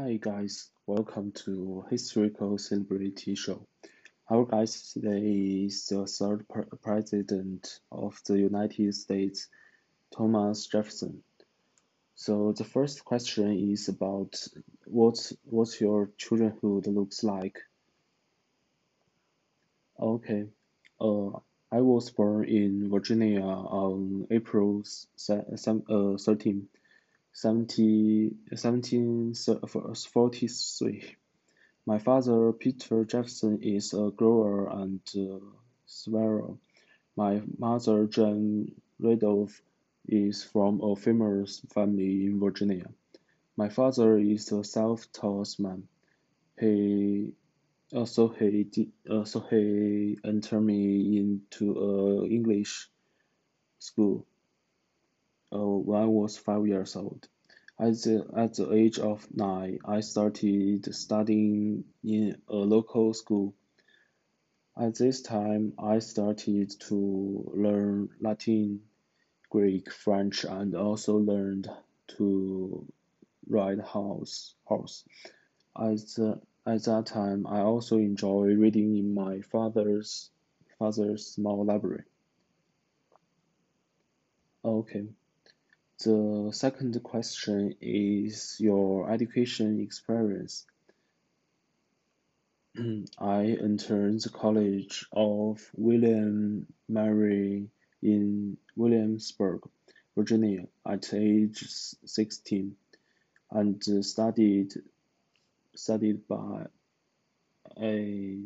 Hi guys, welcome to Historical Celebrity Show. Our guest today is the third president of the United States, Thomas Jefferson. So the first question is about what what your childhood looks like. Okay, uh, I was born in Virginia on April uh, 13, 1743. My father, Peter Jefferson is a grower and uh, surveyor. My mother, Jane Randolph, is from a famous family in Virginia. My father is a self-taught man. He also he did, also he entered me into a English school uh, when I was five years old. At the, at the age of nine, I started studying in a local school. At this time, I started to learn Latin, Greek, French, and also learned to ride horse. horse. At, the, at that time, I also enjoy reading in my father's father's small library. Okay. The second question is your education experience. I entered the College of William Mary in Williamsburg, Virginia at age 16 and studied studied by a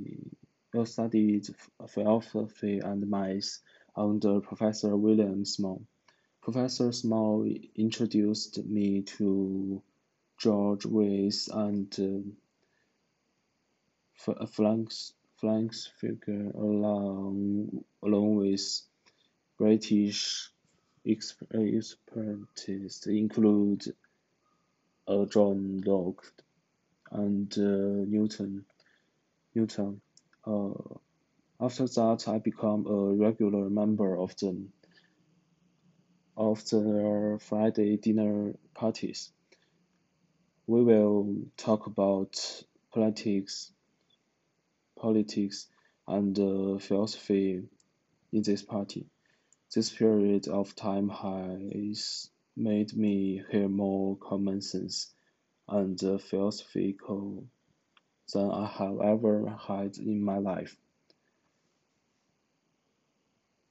studied philosophy and math under Professor William Small. Professor Small introduced me to George Wythe and Frank's, Francis Fauquier along, along with British experts include uh, John Locke and uh, Newton. Newton. Uh, after that, I became a regular member of the of the Friday dinner parties. We will talk about politics, politics and uh, philosophy in this party. This period of time has made me hear more common sense and uh, philosophical than I have ever had in my life.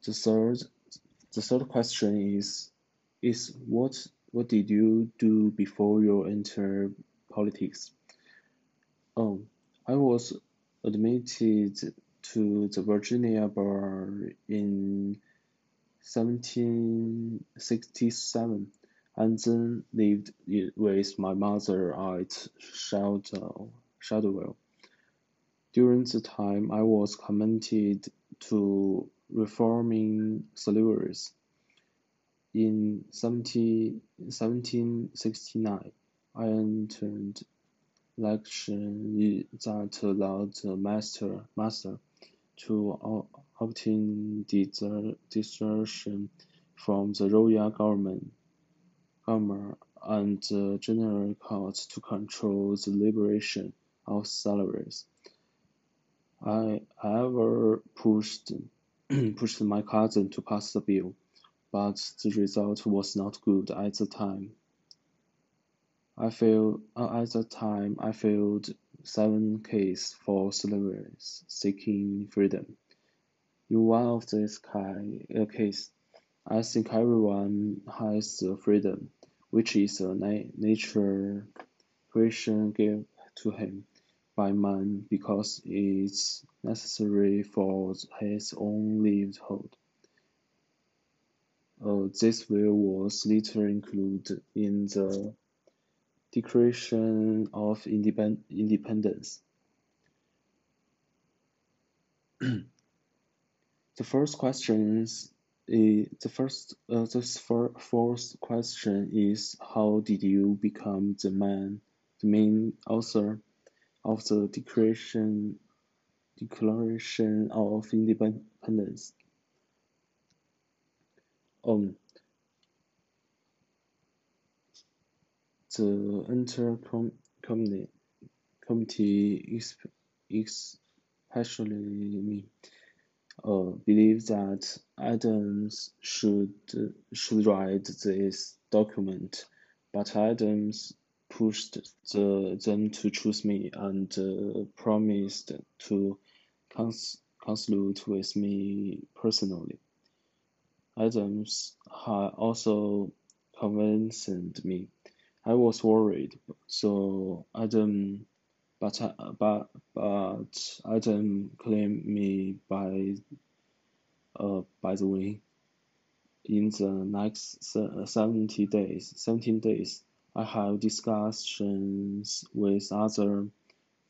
The third the third question is is what what did you do before you entered politics? Oh, I was admitted to the Virginia bar in 1767 and then lived with my mother at Shadwell. During the time, I was committed to reforming slavery. In 1769, I entered election that allowed the master, master to obtain desertion from the royal government, government and the general court to control the liberation of salaries. I, however, pushed pushed my cousin to pass the bill, but the result was not good at the time. I failed uh, at the time I filed seven cases for slavery seeking freedom. In one of these uh, cases, I think everyone has the freedom, which is a na nature creation given to him by man because it's necessary for his own livelihood. Uh, this will was later included in the Declaration of Independ Independence. the first question is, uh, the first uh, the fourth question is how did you become the man the main author of the Declaration Declaration of Independence. Um, the enter committee, committee especially me, uh, believe that Adams should should write this document, but Adams pushed the, them to choose me and uh, promised to cons consult with me personally. Adams had also convinced me. I was worried, so Adam, but but but Adam claimed me by uh by the way. In the next seventy days, seventeen days, I have discussions with other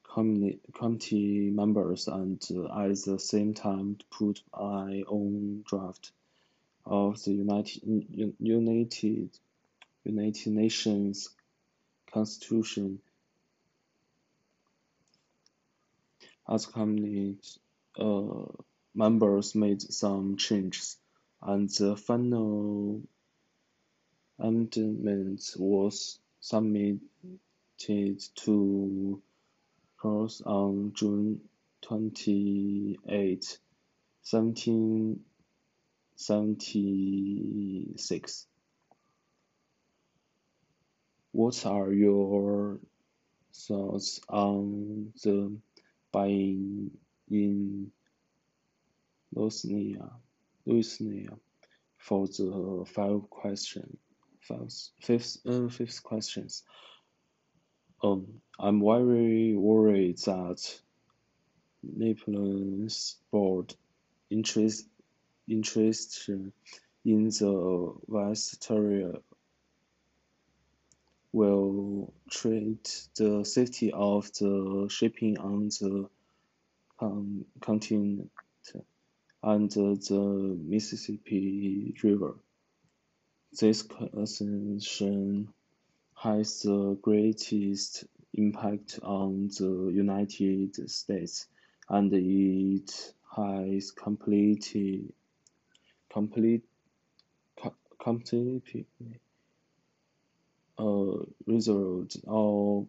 committee members and at the same time put my own draft of the United United United Nations Constitution. As committee uh, members made some changes, and the final amendment was submitted to Congress on June 28, 1776. What are your thoughts on the buying in Louisiana, Louisiana for the five question, five, fifth, uh, fifth questions? Um, I'm very worried that Napoleon's board interest interest in the West Viceroy will treat the safety of the shipping on the um, continent and the Mississippi River. This concession has the greatest impact on the United States, and it has completely, complete, completely uh, resolved all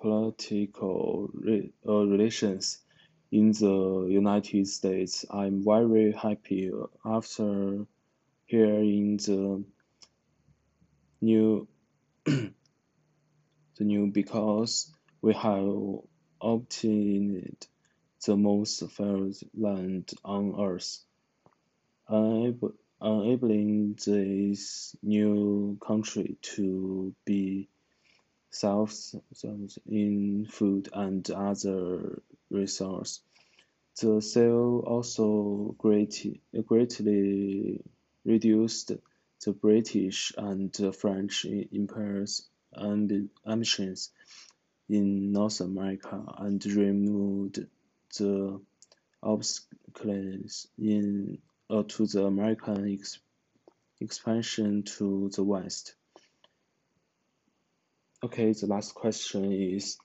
political re uh, relations in the United States. I'm very happy after hearing the new the new because we have obtained the most fertile land on earth. Enabling this new country to be self-sufficient in food and other resources. The sale also greatly, greatly reduced the British and French empires ambitions in North America and removed the obstacles in uh, to the American ex expansion to the west. Okay, the last question is,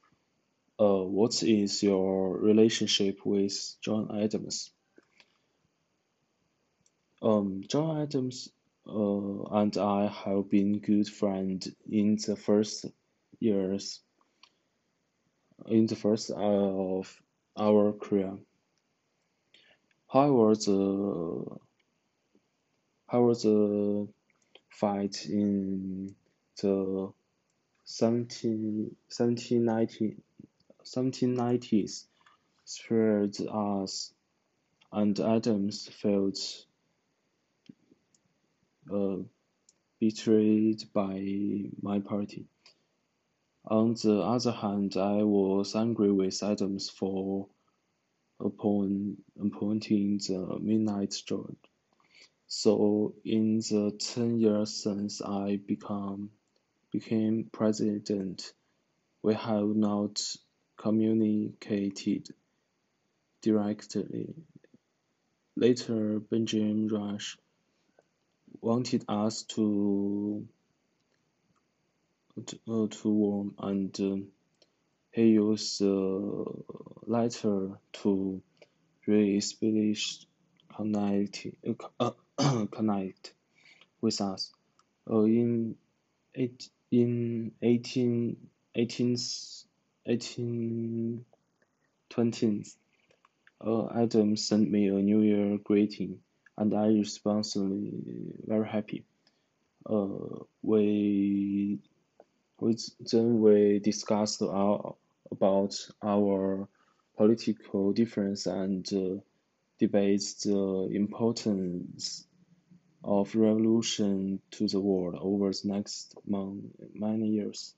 uh, what is your relationship with John Adams? Um, John Adams uh, and I have been good friends in the first years, in the first of our career. However, the however the fight in the 17, 1790, 1790s spared us, and Adams felt uh, betrayed by my party. On the other hand, I was angry with Adams for upon appointing the Midnight Judges. So in the ten years since I become became president, we have not communicated directly. Later, Benjamin Rush wanted us to to, uh, to warm and uh, he used the letter to re-establish connect, connect with us. Uh, in, eight, in 18, 18th, 1820th, uh, Adam sent me a New Year greeting, and I responded very happy. Uh, we, we then we discussed our, about our political difference and uh, debates the importance of revolution to the world over the next many years.